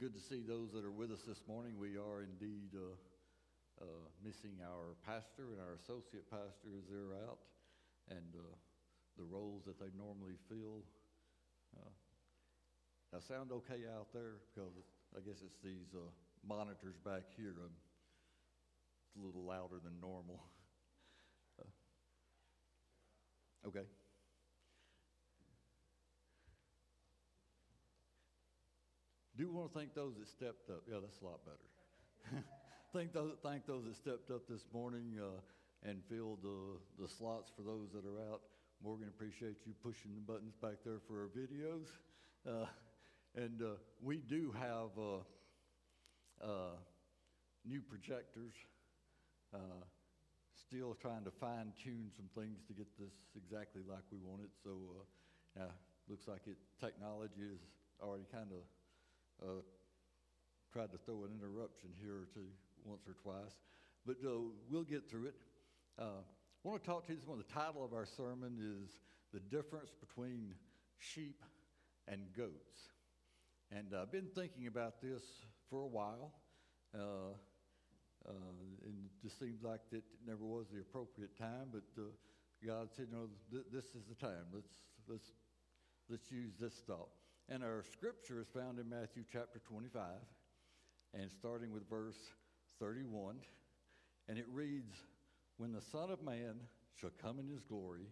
good to see those that are with us this morning. We are indeed uh, uh, missing our pastor and our associate pastor as they're out, and uh, the roles that they normally fill. Uh, I sound okay out there because I guess it's these uh, monitors back here. I'm it's a little louder than normal. Uh, okay. Do want to thank those that stepped up. Yeah, that's a lot better. thank those, thank those that stepped up this morning uh, and filled the, the slots for those that are out. Morgan, appreciate you pushing the buttons back there for our videos. Uh, and uh, we do have uh, uh, new projectors. Uh, still trying to fine tune some things to get this exactly like we want it. So, yeah, looks like it technology is already kind of uh, tried to throw an interruption here or two, once or twice, but uh, we'll get through it. Uh, I want to talk to you. One, the title of our sermon is "The Difference Between Sheep and Goats," and I've been thinking about this for a while. Uh, uh, and it just seems like it never was the appropriate time, but uh, God said, "No, th- this is the time. Let's let's let's use this thought." And our scripture is found in Matthew chapter 25, and starting with verse 31. And it reads When the Son of Man shall come in his glory,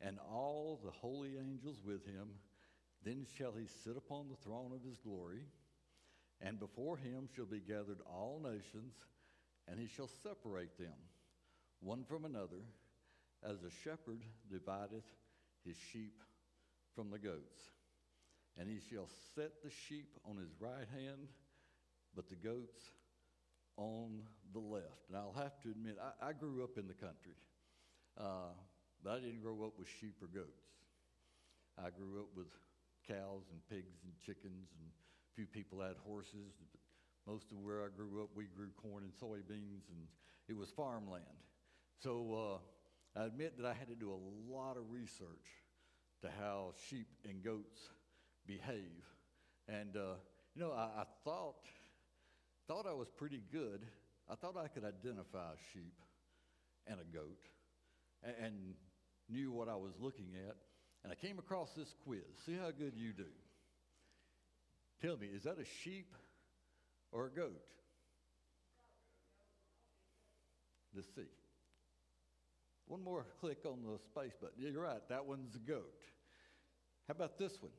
and all the holy angels with him, then shall he sit upon the throne of his glory, and before him shall be gathered all nations, and he shall separate them one from another, as a shepherd divideth his sheep from the goats and he shall set the sheep on his right hand, but the goats on the left. And I'll have to admit, I, I grew up in the country, uh, but I didn't grow up with sheep or goats. I grew up with cows and pigs and chickens, and a few people had horses. Most of where I grew up, we grew corn and soybeans, and it was farmland. So uh, I admit that I had to do a lot of research to how sheep and goats behave. And, uh, you know, I, I, thought, thought I was pretty good. I thought I could identify a sheep and a goat and, and knew what I was looking at. And I came across this quiz. See how good you do. Tell me, is that a sheep or a goat? Let's see. One more click on the space button. You're right. That one's a goat. How about this one?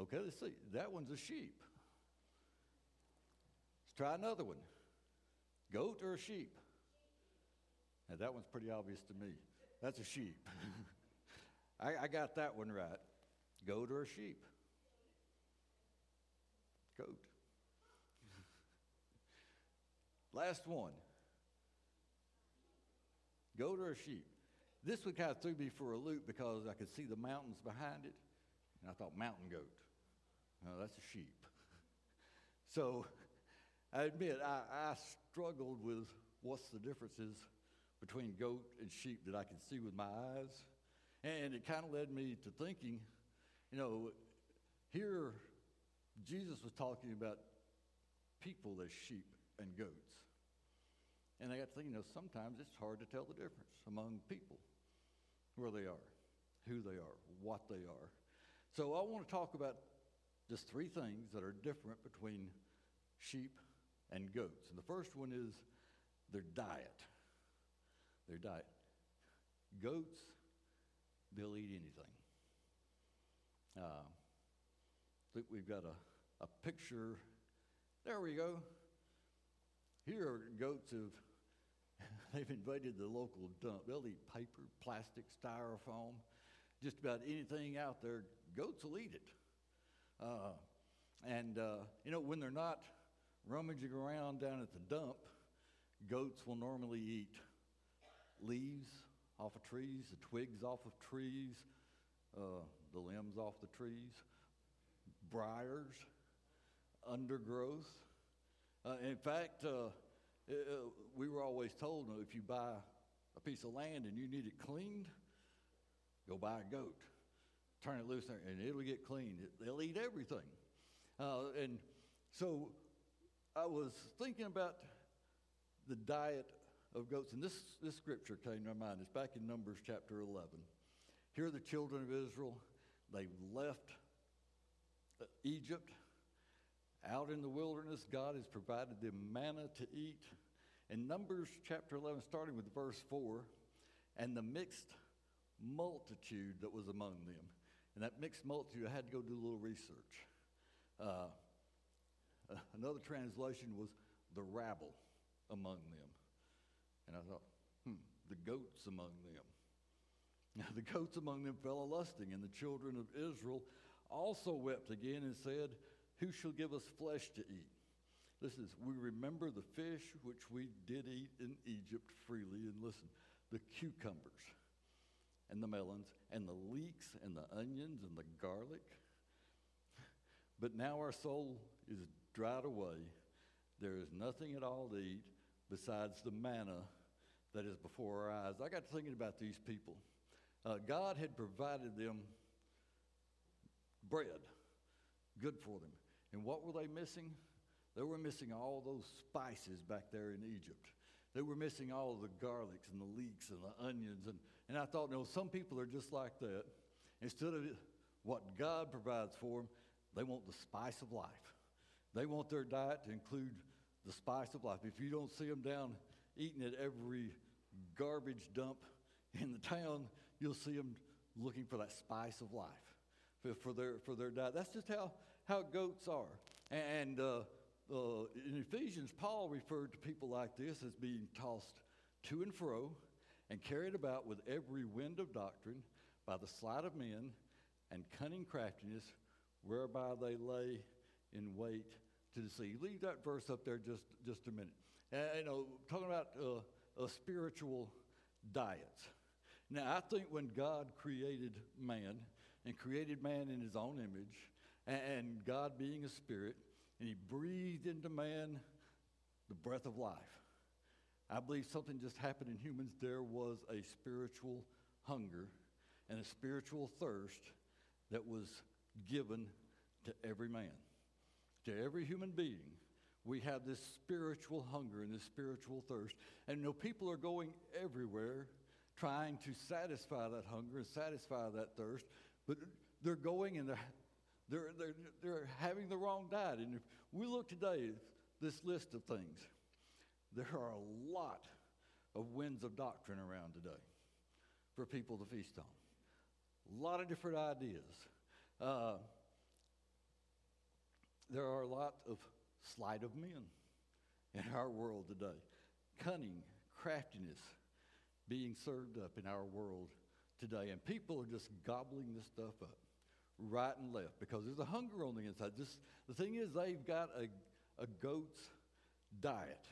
Okay, let's see. That one's a sheep. Let's try another one. Goat or a sheep? Now, that one's pretty obvious to me. That's a sheep. I, I got that one right. Goat or a sheep? Goat. Last one. Goat or a sheep? This one kind of threw me for a loop because I could see the mountains behind it, and I thought mountain goat. No, that's a sheep. so I admit I, I struggled with what's the differences between goat and sheep that I can see with my eyes. And it kind of led me to thinking, you know, here Jesus was talking about people as sheep and goats. And I got to thinking, you know, sometimes it's hard to tell the difference among people, where they are, who they are, what they are. So I want to talk about just three things that are different between sheep and goats. And the first one is their diet. Their diet. Goats, they'll eat anything. Uh, I think we've got a, a picture. There we go. Here, goats have they've invaded the local dump. They'll eat paper, plastic, styrofoam, just about anything out there. Goats will eat it. Uh, and, uh, you know, when they're not rummaging around down at the dump, goats will normally eat leaves off of trees, the twigs off of trees, uh, the limbs off the trees, briars, undergrowth. Uh, in fact, uh, uh, we were always told if you buy a piece of land and you need it cleaned, Go buy a goat, turn it loose, there, and it'll get clean. They'll eat everything. Uh, and so I was thinking about the diet of goats, and this, this scripture came to my mind. It's back in Numbers chapter 11. Here are the children of Israel. They've left uh, Egypt out in the wilderness. God has provided them manna to eat. In Numbers chapter 11, starting with verse 4, and the mixed multitude that was among them. And that mixed multitude, I had to go do a little research. Uh, another translation was the rabble among them. And I thought, hmm, the goats among them. Now the goats among them fell a lusting, and the children of Israel also wept again and said, Who shall give us flesh to eat? Listen, we remember the fish which we did eat in Egypt freely, and listen, the cucumbers and the melons and the leeks and the onions and the garlic. But now our soul is dried away. There is nothing at all to eat besides the manna that is before our eyes. I got thinking about these people. Uh, God had provided them bread, good for them. And what were they missing? They were missing all those spices back there in Egypt. They were missing all the garlics and the leeks and the onions. And, and I thought, you know, some people are just like that. Instead of what God provides for them, they want the spice of life. They want their diet to include the spice of life. If you don't see them down eating at every garbage dump in the town, you'll see them looking for that spice of life for, their, for their diet. That's just how, how goats are. And uh, uh, in Ephesians, Paul referred to people like this as being tossed to and fro and carried about with every wind of doctrine by the sleight of men and cunning craftiness whereby they lay in wait to deceive. Leave that verse up there just, just a minute. Uh, you know, talking about uh, spiritual diets. Now, I think when God created man and created man in his own image, and, and God being a spirit, and he breathed into man the breath of life. I believe something just happened in humans. There was a spiritual hunger and a spiritual thirst that was given to every man, to every human being. We have this spiritual hunger and this spiritual thirst. And you know, people are going everywhere trying to satisfy that hunger and satisfy that thirst, but they're going and they're, they're, they're, they're having the wrong diet. And if we look today, at this list of things, there are a lot of winds of doctrine around today for people to feast on. A lot of different ideas. Uh, there are a lot of sleight of men in our world today. Cunning, craftiness being served up in our world today. And people are just gobbling this stuff up right and left because there's a hunger on the inside. Just, the thing is, they've got a, a goat's diet.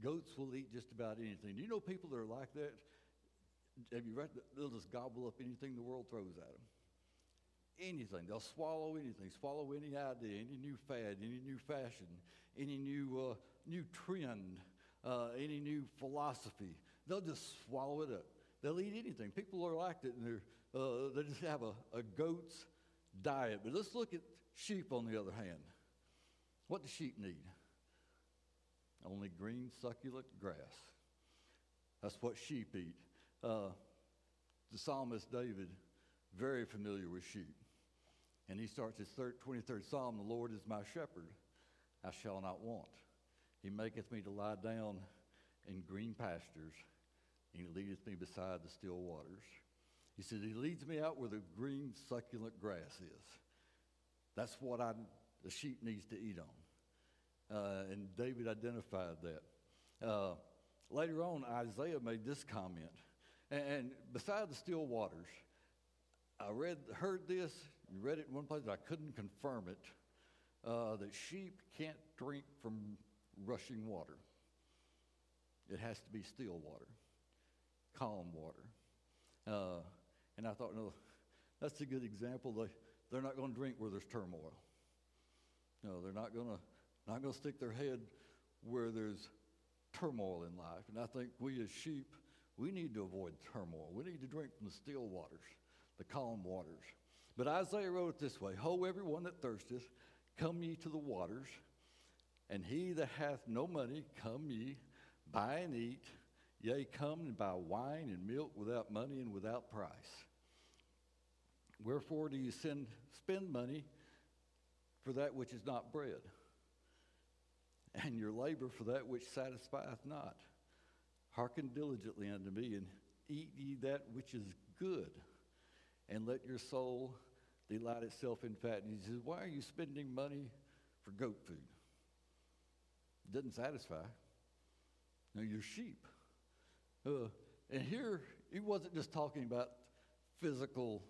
Goats will eat just about anything. Do you know people that are like that? Have you read? They'll just gobble up anything the world throws at them anything. They'll swallow anything, swallow any idea, any new fad, any new fashion, any new, uh, new trend, uh, any new philosophy. They'll just swallow it up. They'll eat anything. People are like that, and they're, uh, they just have a, a goat's diet. But let's look at sheep on the other hand. What do sheep need? Only green, succulent grass. That's what sheep eat. Uh, the psalmist David, very familiar with sheep. And he starts his third, 23rd Psalm The Lord is my shepherd, I shall not want. He maketh me to lie down in green pastures, and he leadeth me beside the still waters. He says, He leads me out where the green, succulent grass is. That's what I, the sheep needs to eat on. Uh, and David identified that. Uh, later on, Isaiah made this comment. And, and beside the still waters, I read, heard this read it in one place, but I couldn't confirm it, uh, that sheep can't drink from rushing water. It has to be still water, calm water. Uh, and I thought, no, that's a good example. They, they're not going to drink where there's turmoil. No, they're not going to not going to stick their head where there's turmoil in life. And I think we as sheep, we need to avoid turmoil. We need to drink from the still waters the calm waters. But Isaiah wrote it this way Ho, everyone that thirsteth, come ye to the waters, and he that hath no money, come ye, buy and eat. Yea, come and buy wine and milk without money and without price. Wherefore do you send, spend money for that which is not bread, and your labor for that which satisfieth not? Hearken diligently unto me, and eat ye that which is good, and let your soul delight itself in fat. And he says, Why are you spending money for goat food? It doesn't satisfy. Now, you're sheep. Uh, and here, he wasn't just talking about physical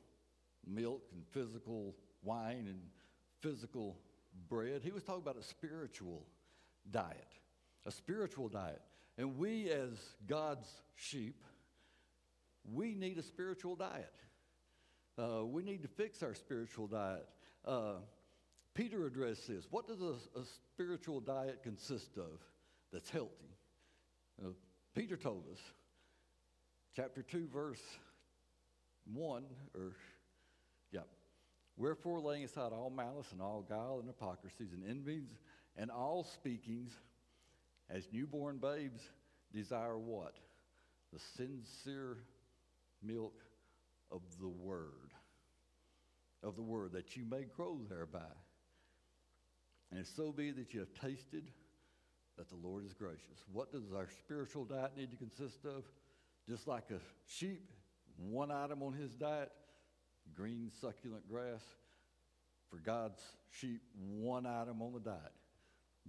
milk and physical wine and physical bread. He was talking about a spiritual diet, a spiritual diet. And we, as God's sheep, we need a spiritual diet. Uh, we need to fix our spiritual diet. Uh, Peter addressed this. What does a, a, spiritual diet consist of that's healthy? Uh, Peter told us, chapter 2, verse 1, or, yeah. Wherefore, laying aside all malice and all guile and hypocrisies and envies and all speakings, as newborn babes desire what? The sincere milk of the word. Of the word, that you may grow thereby. And if so be that you have tasted that the Lord is gracious. What does our spiritual diet need to consist of? Just like a sheep, one item on his diet, green succulent grass. For God's sheep, one item on the diet,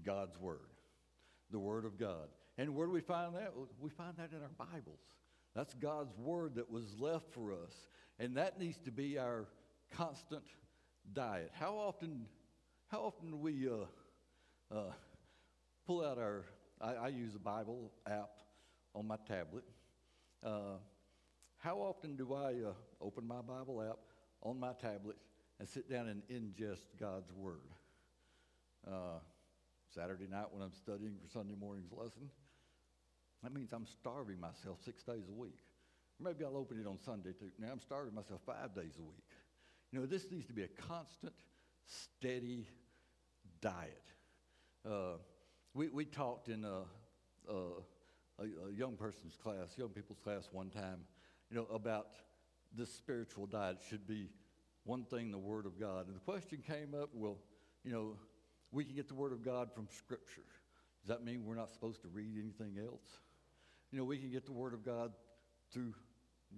God's Word, the Word of God. And where do we find that? We find that in our Bibles. That's God's Word that was left for us. And that needs to be our constant diet. How often, how often do we uh, uh, pull out our, I, I, use a Bible app on my tablet. Uh, how often do I uh, open my Bible app on my tablet and sit down and ingest God's Word? Uh, Saturday night when I'm studying for Sunday morning's lesson, that means I'm starving myself six days a week. Maybe I'll open it on Sunday too. Now I'm starving myself five days a week. You know, this needs to be a constant, steady diet. Uh, we, we talked in a, a, a, young person's class, young people's class one time, you know, about this spiritual diet should be one thing, the Word of God. And the question came up, well, you know, we can get the Word of God from Scripture. Does that mean we're not supposed to read anything else? You know, we can get the Word of God through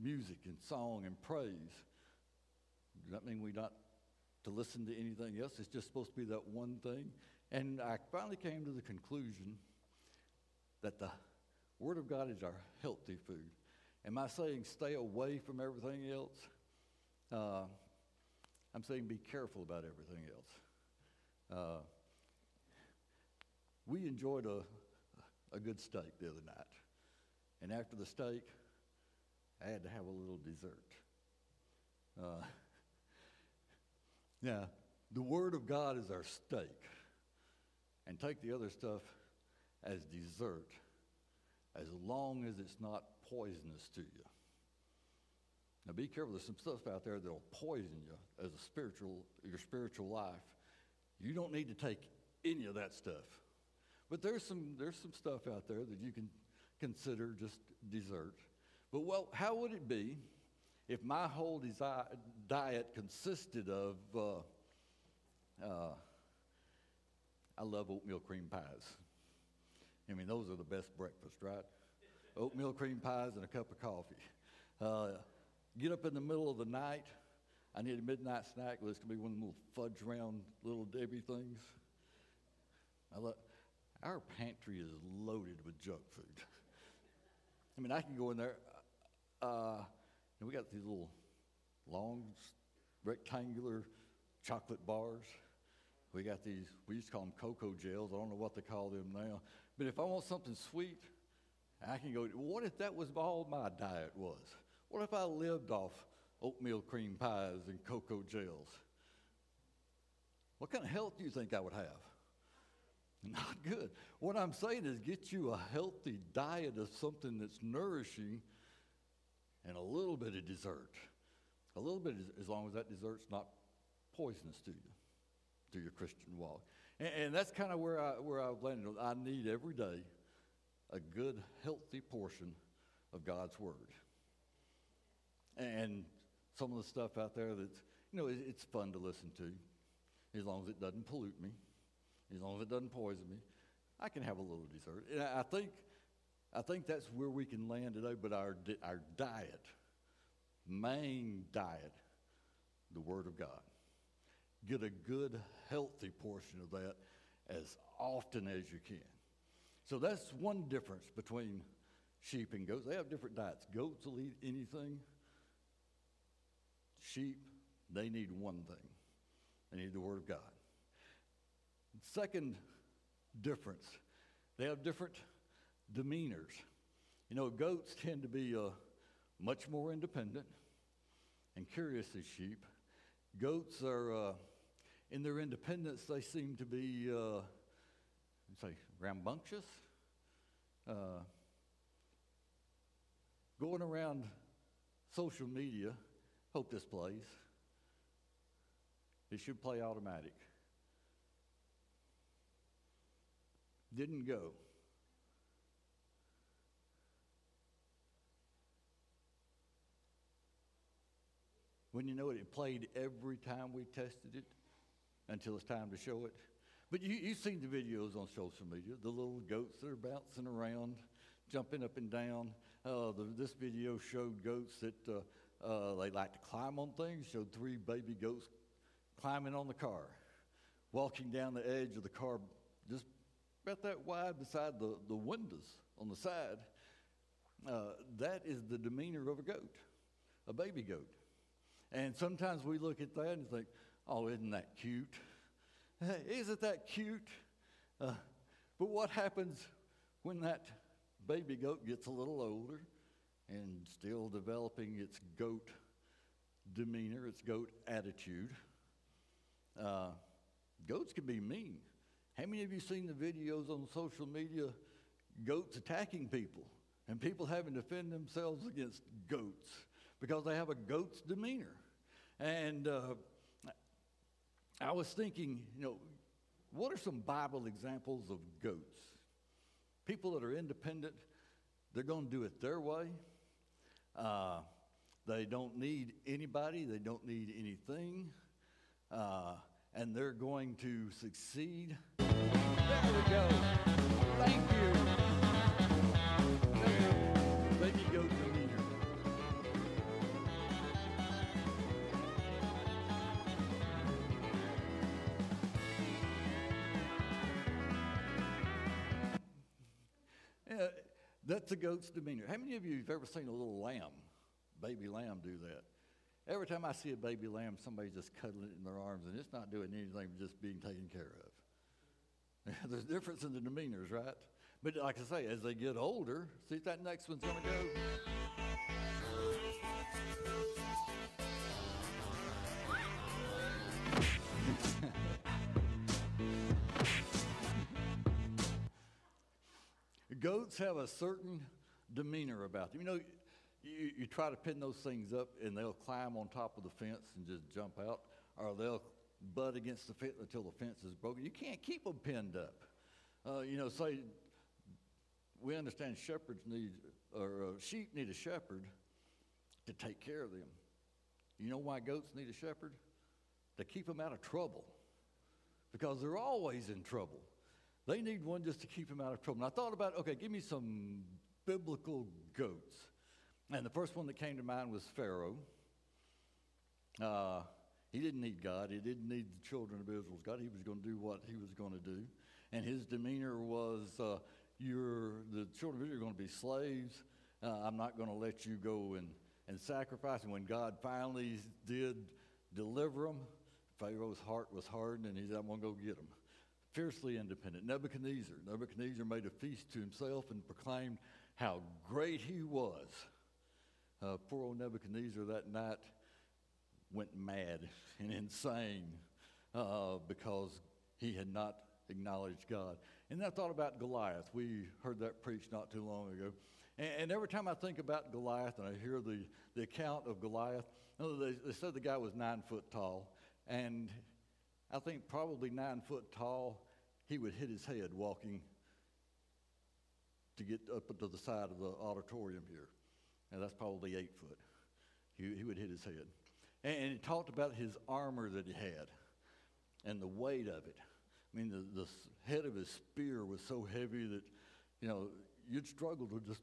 music and song and praise. Does that mean we're not to listen to anything else? It's just supposed to be that one thing. And I finally came to the conclusion that the Word of God is our healthy food. Am I saying stay away from everything else? Uh, I'm saying be careful about everything else. Uh, we enjoyed a, a good steak the other night. And after the steak, I had to have a little dessert. Uh, now, the Word of God is our steak. And take the other stuff as dessert as long as it's not poisonous to you. Now be careful, there's some stuff out there that'll poison you as a spiritual, your spiritual life. You don't need to take any of that stuff. But there's some, there's some stuff out there that you can consider just dessert. But well, how would it be if my whole desi- diet consisted of, uh, uh, I love oatmeal cream pies. I mean, those are the best breakfast, right? oatmeal cream pies and a cup of coffee. Uh, get up in the middle of the night. I need a midnight snack. Well, it's going to be one of the little fudge round little Debbie things. I love, our pantry is loaded with junk food. I mean, I can go in there. Uh, and we got these little long, rectangular chocolate bars. We got these, we used to call them cocoa gels. I don't know what they call them now. But if I want something sweet, I can go, what if that was all my diet was? What if I lived off oatmeal cream pies and cocoa gels? What kind of health do you think I would have? Not good. What I'm saying is get you a healthy diet of something that's nourishing and a little bit of dessert. A little bit, as, long as that dessert's not poisonous to you, to your Christian walk. And, and that's kind of where, I, where I've landed. I need every day a good, healthy portion of God's Word. And some of the stuff out there that's, you know, it, it's fun to listen to, as long as it doesn't pollute me, as long as it doesn't poison me. I can have a little dessert. And I think, I think that's where we can land today, but our, our diet, main diet, the Word of God. Get a good, healthy portion of that as often as you can. So that's one difference between sheep and goats. They have different diets. Goats will eat anything. Sheep, they need one thing. They need the Word of God. Second difference, they have different demeanors. You know, goats tend to be uh, much more independent and curious as sheep. Goats are, uh, in their independence, they seem to be, uh, say, rambunctious. Uh, going around social media, hope this plays. It should play automatic. Didn't go. When you know it, it played every time we tested it until it's time to show it. But you, you've seen the videos on social media, the little goats that are bouncing around, jumping up and down. Uh, the, this video showed goats that uh, uh, they like to climb on things, showed three baby goats climbing on the car, walking down the edge of the car, about that wide beside the, the windows on the side. Uh, that is the demeanor of a goat, a baby goat. And sometimes we look at that and think, oh, isn't that cute? Isn't that cute? Uh, but what happens when that baby goat gets a little older and still developing its goat demeanor, its goat attitude? Uh, goats can be mean. How many of you seen the videos on social media, goats attacking people and people having to defend themselves against goats because they have a goat's demeanor? And uh, I was thinking, you know, what are some Bible examples of goats? People that are independent, they're going to do it their way. Uh, they don't need anybody, they don't need anything, uh, and they're going to succeed. There we go. Thank you. Baby goat demeanor. Yeah, uh, that's a goat's demeanor. How many of you have ever seen a little lamb, baby lamb, do that? Every time I see a baby lamb, somebody's just cuddling it in their arms, and it's not doing anything but just being taken care of. There's a difference in the demeanors, right? But like I say, as they get older, see if that next one's going to go. Goats have a certain demeanor about them. You know, you, you try to pin those things up and they'll climb on top of the fence and just jump out, or they'll butt against the fence until the fence is broken. You can't keep them pinned up. Uh, you know, say, we understand shepherds need, or uh, sheep need a shepherd to take care of them. You know why goats need a shepherd? To keep them out of trouble. Because they're always in trouble. They need one just to keep them out of trouble. And I thought about, okay, give me some biblical goats. And the first one that came to mind was Pharaoh. Uh, he didn't need God. He didn't need the children of Israel's God. He was going to do what he was going to do. And his demeanor was, uh, you're, the children of Israel are going to be slaves. Uh, I'm not going to let you go and, and sacrifice. And when God finally did deliver them, Pharaoh's heart was hardened, and he said, I'm going to go get them. Fiercely independent. Nebuchadnezzar. Nebuchadnezzar made a feast to himself and proclaimed how great he was. Uh, poor old Nebuchadnezzar that night went mad and insane uh, because he had not acknowledged God. And I thought about Goliath. We heard that preached not too long ago. And, and every time I think about Goliath and I hear the, the account of Goliath, you know, they, they said the guy was nine foot tall. And I think probably nine foot tall, he would hit his head walking to get up to the side of the auditorium here. And that's probably eight foot. He, he would hit his head. And, and he talked about his armor that he had and the weight of it. I mean, the, the head of his spear was so heavy that, you know, you'd struggle to just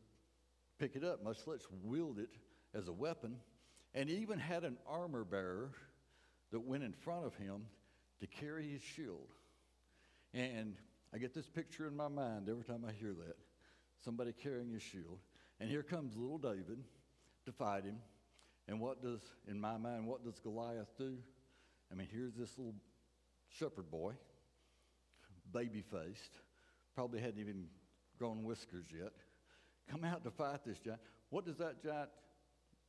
pick it up, much less wield it as a weapon. And he even had an armor bearer that went in front of him to carry his shield. And I get this picture in my mind every time I hear that somebody carrying his shield. And here comes little David to fight him. And what does, in my mind, what does Goliath do? I mean, here's this little shepherd boy, baby faced, probably hadn't even grown whiskers yet, come out to fight this giant. What does that giant,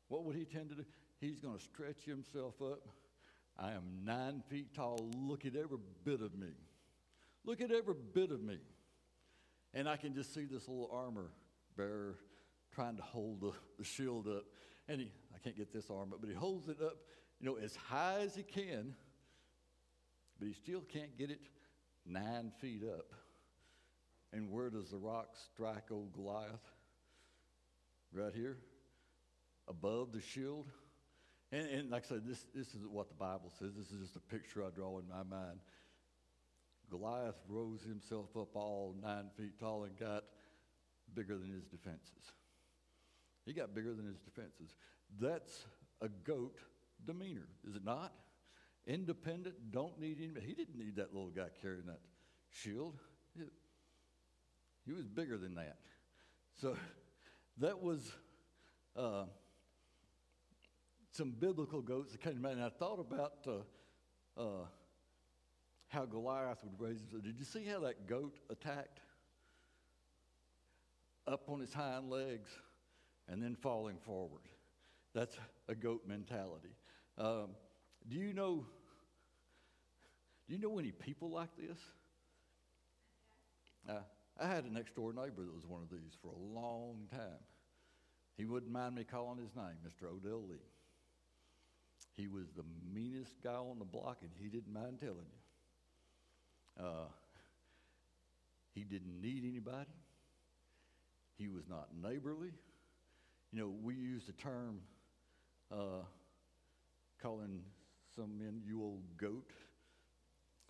what would he tend to do? He's going to stretch himself up. I am nine feet tall. Look at every bit of me. Look at every bit of me. And I can just see this little armor bearer trying to hold the, the shield up. And he, I can't get this arm up, but he holds it up, you know, as high as he can, but he still can't get it nine feet up. And where does the rock strike old Goliath? Right here, above the shield. And, and like I said, this, this is what the Bible says. This is just a picture I draw in my mind. Goliath rose himself up all nine feet tall and got bigger than his defenses. He got bigger than his defenses. That's a goat demeanor, is it not? Independent, don't need anybody. He didn't need that little guy carrying that shield. He, was bigger than that. So that was uh, some biblical goats that came to mind. And I thought about uh, uh, how Goliath would raise himself. Did you see how that goat attacked? Up on his hind legs and then falling forward. That's a goat mentality. Um, do you know? Do you know any people like this? Uh, I had a next door neighbor that was one of these for a long time. He wouldn't mind me calling his name, Mr. Odell Lee. He was the meanest guy on the block, and he didn't mind telling you. Uh, he didn't need anybody. He was not neighborly. You know, we use the term uh, calling some men you old goat.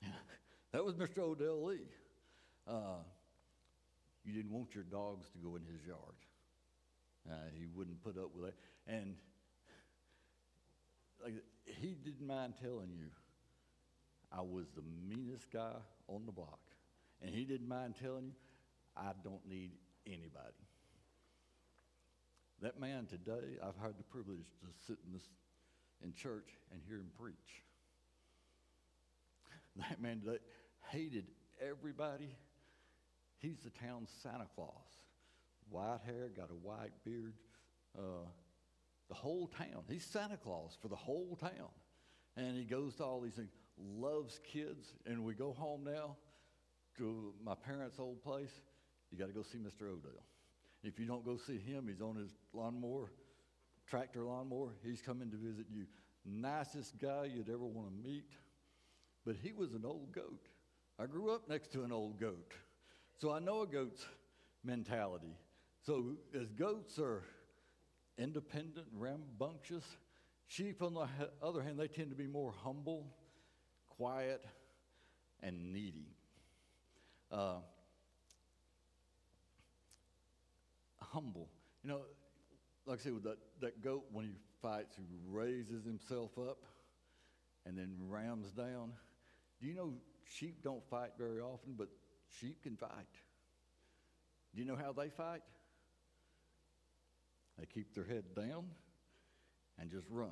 that was Mr. Odell Lee. Uh, you didn't want your dogs to go in his yard. Uh, he wouldn't put up with it. And like, he didn't mind telling you, I was the meanest guy on the block. And he didn't mind telling you, I don't need anybody. That man today, I've had the privilege to sit in, this, in church and hear him preach. That man today hated everybody. He's the town Santa Claus. White hair, got a white beard. Uh, the whole town. He's Santa Claus for the whole town. And he goes to all these things, loves kids. And we go home now to my parents' old place. You got to go see Mr. Odell. If you don't go see him, he's on his lawnmower, tractor lawnmower. He's coming to visit you. Nicest guy you'd ever want to meet. But he was an old goat. I grew up next to an old goat. So I know a goat's mentality. So as goats are independent, rambunctious, sheep, on the other hand, they tend to be more humble, quiet, and needy. Uh, humble. You know, like I said, with that, that goat, when he fights, he raises himself up and then rams down. Do you know sheep don't fight very often, but sheep can fight? Do you know how they fight? They keep their head down and just run.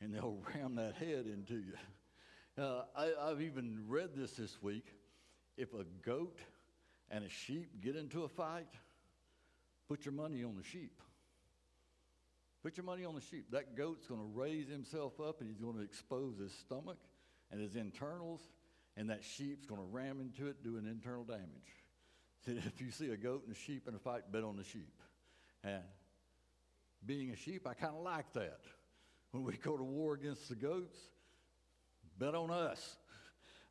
And they'll ram that head into you. Uh, I, have even read this this week. If a goat and a sheep get into a fight, Put your money on the sheep. Put your money on the sheep. That goat's going to raise himself up and he's going to expose his stomach and his internals, and that sheep's going to ram into it, doing internal damage. Said, if you see a goat and a sheep in a fight, bet on the sheep. And being a sheep, I kind of like that. When we go to war against the goats, bet on us.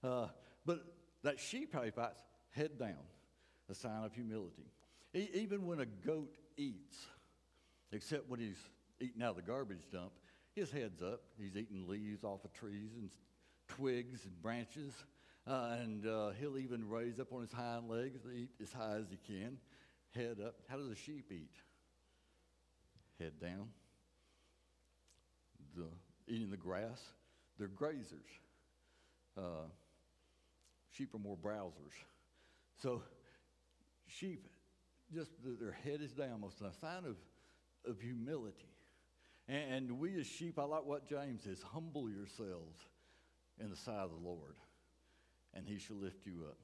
Uh, but that sheep how he fights, head down, a sign of humility. E- even when a goat eats, except when he's eating out of the garbage dump, his head's up. He's eating leaves off of trees and twigs and branches. Uh, and uh, he'll even raise up on his hind legs to eat as high as he can, head up. How does a sheep eat? Head down. The, eating the grass. They're grazers. Uh, sheep are more browsers. So, sheep, just their head is down, most a sign of, of humility. And, and we as sheep, I like what James says humble yourselves in the sight of the Lord, and he shall lift you up.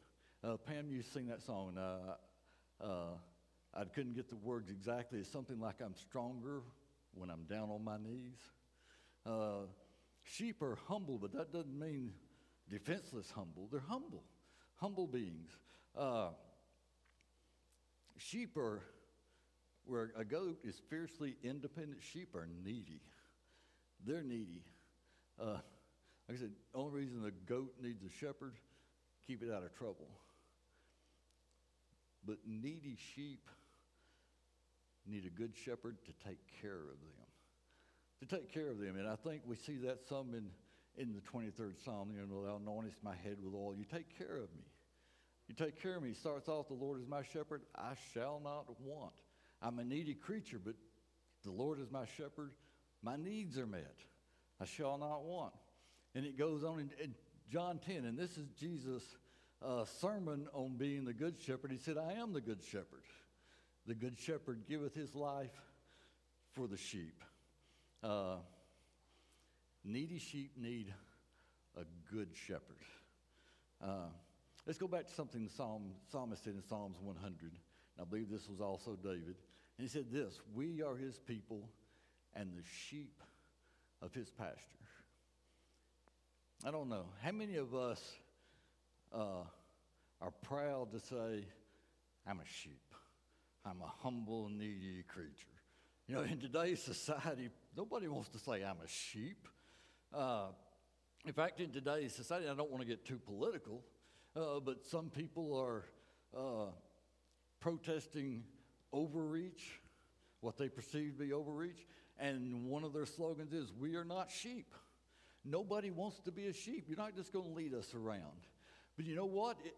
Uh, Pam, you sing that song. Uh, uh, I couldn't get the words exactly. It's something like I'm stronger when I'm down on my knees. Uh, sheep are humble, but that doesn't mean defenseless humble. They're humble, humble beings. Uh, sheep are, where a goat is fiercely independent, sheep are needy. They're needy. Uh, like I said, only reason the goat needs a shepherd, keep it out of trouble. But needy sheep need a good shepherd to take care of them. To take care of them. And I think we see that some in, in the 23rd Psalm, you know, thou anointest my head with oil. You take care of me. You take care of me. He starts off, the Lord is my shepherd. I shall not want. I'm a needy creature, but the Lord is my shepherd. My needs are met. I shall not want. And it goes on in, in John 10, and this is Jesus' uh, sermon on being the good shepherd. He said, I am the good shepherd. The good shepherd giveth his life for the sheep. Uh, needy sheep need a good shepherd. Uh, let's go back to something the Psalm, psalmist said in Psalms 100. And I believe this was also David. And he said this We are his people and the sheep of his pasture. I don't know. How many of us uh, are proud to say, I'm a sheep? I'm a humble, needy creature. You know, in today's society, nobody wants to say, I'm a sheep. Uh, in fact, in today's society, I don't want to get too political, uh, but some people are uh, protesting overreach, what they perceive to be overreach, and one of their slogans is, We are not sheep. Nobody wants to be a sheep. You're not just going to lead us around. But you know what? It,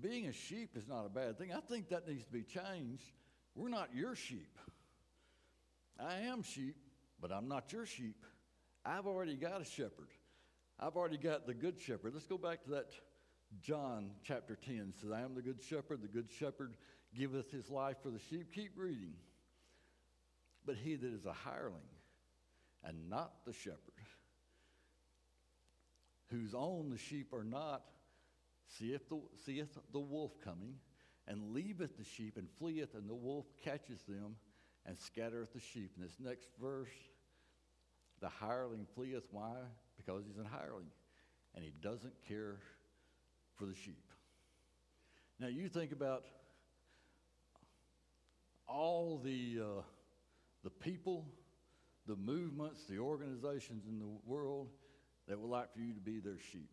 being a sheep is not a bad thing. I think that needs to be changed. We're not your sheep. I am sheep, but I'm not your sheep. I've already got a shepherd. I've already got the good shepherd. Let's go back to that John chapter 10. Says, I am the good shepherd. The good shepherd giveth his life for the sheep. Keep reading. But he that is a hireling and not the shepherd, whose own the sheep are not, seeth the, seeth the wolf coming, and leaveth the sheep, and fleeth, and the wolf catches them, and scattereth the sheep. In this next verse, the hireling fleeth. Why? Because he's a hireling, and he doesn't care for the sheep. Now, you think about all the, uh, the people, the movements, the organizations in the world that would like for you to be their sheep.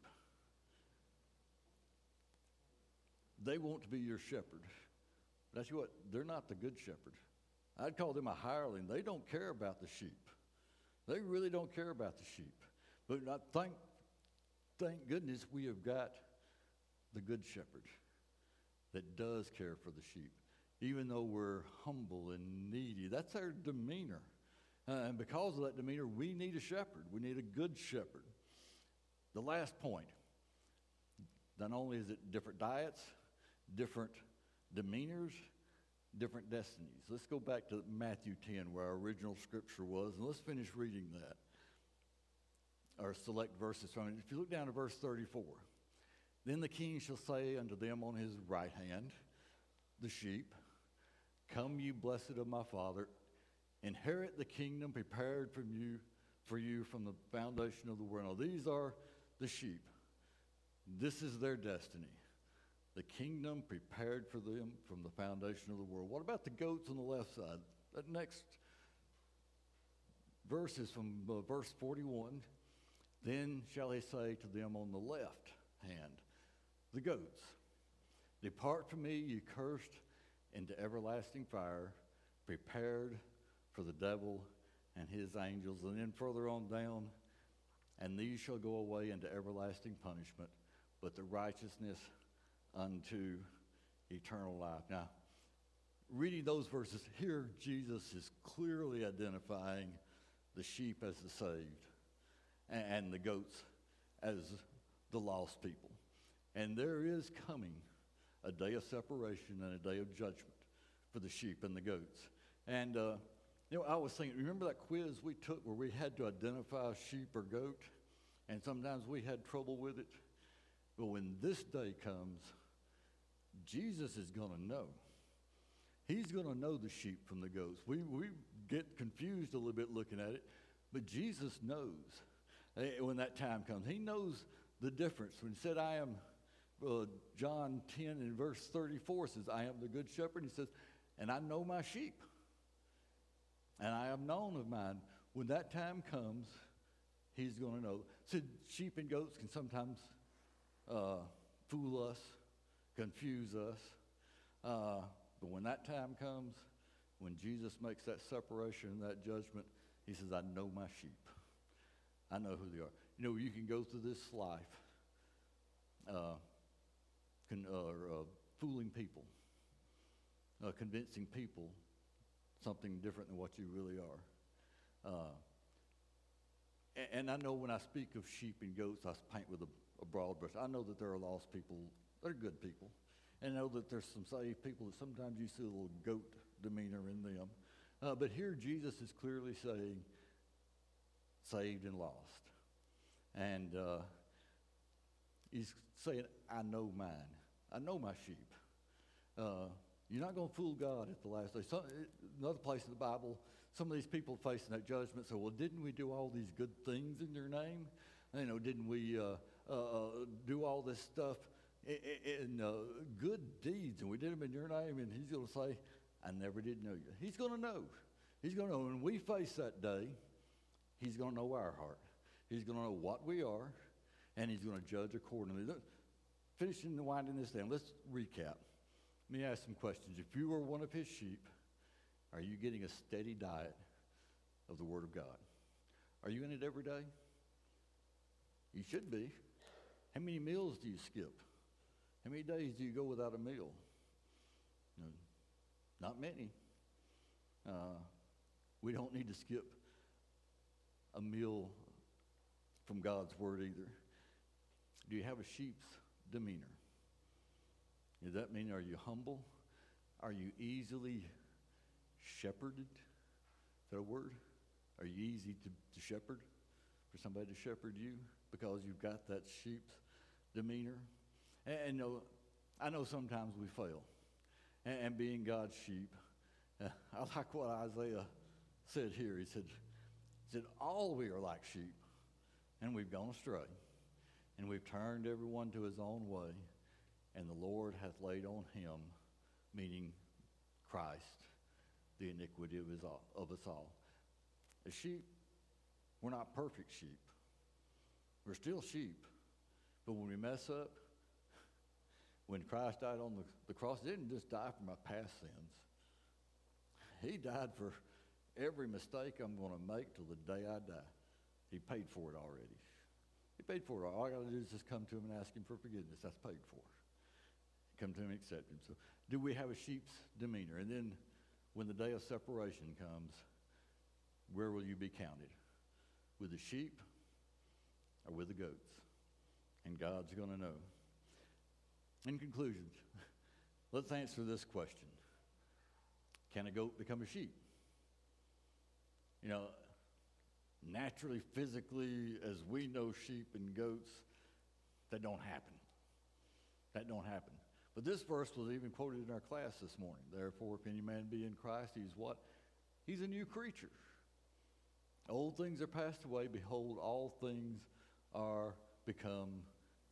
They want to be your shepherd. That's what, they're not the good shepherd. I'd call them a hireling. They don't care about the sheep. They really don't care about the sheep. But I thank, thank goodness we have got the good shepherd that does care for the sheep, even though we're humble and needy. That's our demeanor. Uh, and because of that demeanor, we need a shepherd. We need a good shepherd. The last point not only is it different diets, different demeanors, different destinies. Let's go back to Matthew 10, where our original scripture was, and let's finish reading that. Or select verses from it. If you look down to verse 34, then the king shall say unto them on his right hand, the sheep, Come, you blessed of my Father, inherit the kingdom prepared from you for you from the foundation of the world. Now, these are the sheep. This is their destiny. the kingdom prepared for them from the foundation of the world. What about the goats on the left side? That next verse is from uh, verse 41. Then shall he say to them on the left hand, the goats, Depart from me, you cursed, into everlasting fire, prepared for the devil and his angels. And then further on down, and these shall go away into everlasting punishment, but the righteousness unto eternal life. Now, reading those verses here, Jesus is clearly identifying the sheep as the saved and the goats as the lost people. And there is coming a day of separation and a day of judgment for the sheep and the goats. And, uh, you know, I was thinking, remember that quiz we took where we had to identify sheep or goat? And sometimes we had trouble with it. But when this day comes, Jesus is going to know. He's going to know the sheep from the goats. We, we get confused a little bit looking at it, but Jesus knows eh, when that time comes. He knows the difference. When he said, I am, uh, John 10 in verse 34 says, I am the good shepherd. He says, and I know my sheep, and I am known of mine. When that time comes, he's going to know. So sheep and goats can sometimes uh, fool us, confuse us. Uh, but when that time comes, when Jesus makes that separation and that judgment, he says, I know my sheep. I know who they are. You know, you can go through this life uh, con- uh, fooling people, uh, convincing people something different than what you really are. Uh, and, and, I know when I speak of sheep and goats, I paint with a, a broad brush. I know that there are lost people, they're good people. And I know that there's some saved people that sometimes you see a little goat demeanor in them. Uh, but here Jesus is clearly saying, saved and lost. And uh, he's saying, I know mine. I know my sheep. Uh, you're not going to fool God at the last day. Some, another place in the Bible, some of these people facing that judgment say, well, didn't we do all these good things in your name? You know, didn't we uh, uh, uh do all this stuff in, uh, good deeds and we did them in your name? And he's going to say, I never did know you. He's going to know. He's going to know. When we face that day, he's going to know our heart. He's going to know what we are, and he's going to judge accordingly. Finishing the winding this down, let's recap. Let me ask some questions. If you were one of his sheep, are you getting a steady diet of the Word of God? Are you in it every day? You should be. How many meals do you skip? How many days do you go without a meal? No, not many. Uh, we don't need to skip a meal from God's Word either. Do you have a sheep's demeanor? Does that mean are you humble? Are you easily shepherded? Is that a word? Are you easy to, to shepherd? For somebody to shepherd you because you've got that sheep's demeanor? And, and I know sometimes we fail. And, and being God's sheep, I like what Isaiah said here. He said, he said, All we are like sheep, and we've gone astray, and we've turned everyone to his own way and the Lord hath laid on him, meaning Christ, the iniquity of, his, of us all. As sheep, we're not perfect sheep. We're still sheep. But when we mess up, when Christ died on the, the cross, didn't just die for my past sins. He died for every mistake I'm going to make till the day I die. He paid for it already. He paid for it. All I got to do is just come to him and ask him for forgiveness. That's paid for come to him and accept him. So, do we have a sheep's demeanor? And then, when the day of separation comes, where will you be counted? With the sheep or with the goats? And God's going to know. In conclusion, let's answer this question Can a goat become a sheep? You know, naturally, physically, as we know sheep and goats, that don't happen. That don't happen. But this verse was even quoted in our class this morning. Therefore, if any man be in Christ, he's what? He's a new creature. Old things are passed away. Behold, all things are become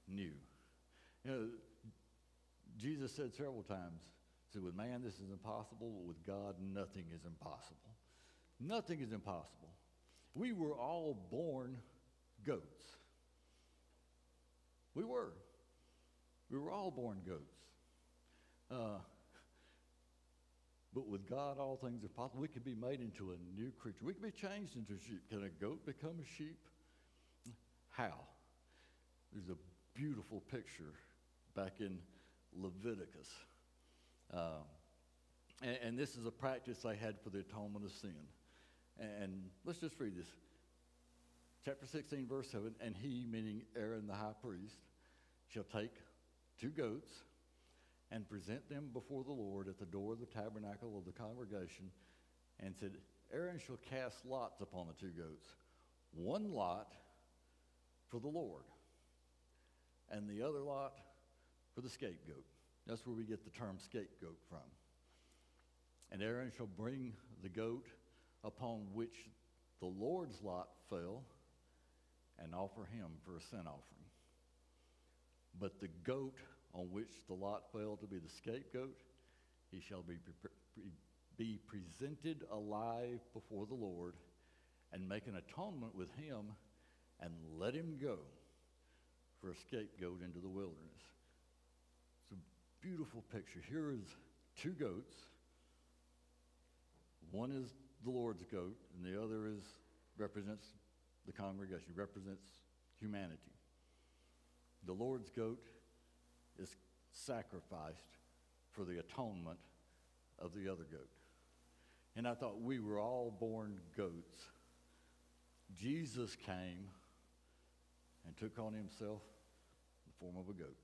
new. You know, Jesus said several times, said, with man this is impossible, but with God nothing is impossible. Nothing is impossible. We were all born goats. We were. We were all born goats. Uh, but with God, all things are possible. We could be made into a new creature. We could be changed into a sheep. Can a goat become a sheep? How? There's a beautiful picture back in Leviticus. Uh, and, and this is a practice they had for the atonement of sin. And let's just read this. Chapter 16, verse 7 And he, meaning Aaron the high priest, shall take two goats and present them before the Lord at the door of the tabernacle of the congregation, and said, Aaron shall cast lots upon the two goats, one lot for the Lord, and the other lot for the scapegoat. That's where we get the term scapegoat from. And Aaron shall bring the goat upon which the Lord's lot fell and offer him for a sin offering. But the goat on which the lot fell to be the scapegoat, he shall be, pre- be presented alive before the Lord and make an atonement with him and let him go for a scapegoat into the wilderness. It's a beautiful picture. Here is two goats. One is the Lord's goat, and the other is represents the congregation, represents humanity. The Lord's goat is sacrificed for the atonement of the other goat. And I thought we were all born goats. Jesus came and took on himself the form of a goat,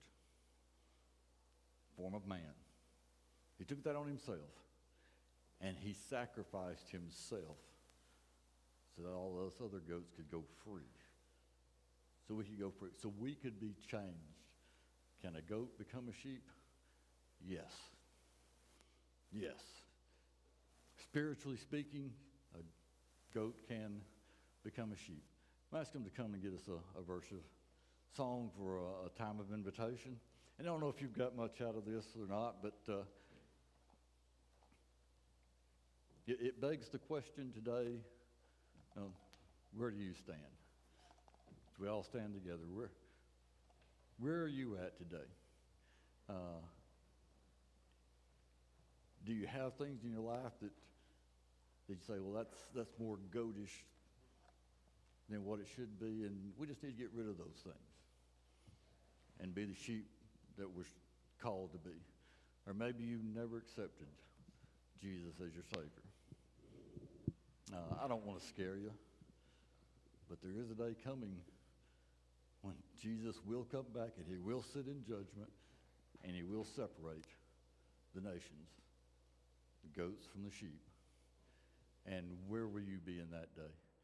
form of man. He took that on himself and he sacrificed himself so that all those other goats could go free. So we could go free. So we could be changed. Can a goat become a sheep? Yes. Yes. Spiritually speaking, a goat can become a sheep. I'm ask them to come and get us a, a verse of song for a, a, time of invitation. And I don't know if you've got much out of this or not, but uh, it, it, begs the question today uh, where do you stand? we all stand together. Where, where are you at today? Uh, do you have things in your life that, that you say, well, that's, that's more goatish than what it should be, and we just need to get rid of those things and be the sheep that we're called to be. Or maybe you never accepted Jesus as your Savior. Uh, I don't want to scare you, but there is a day coming when Jesus will come back and he will sit in judgment and he will separate the nations, the goats from the sheep. And where will you be in that day?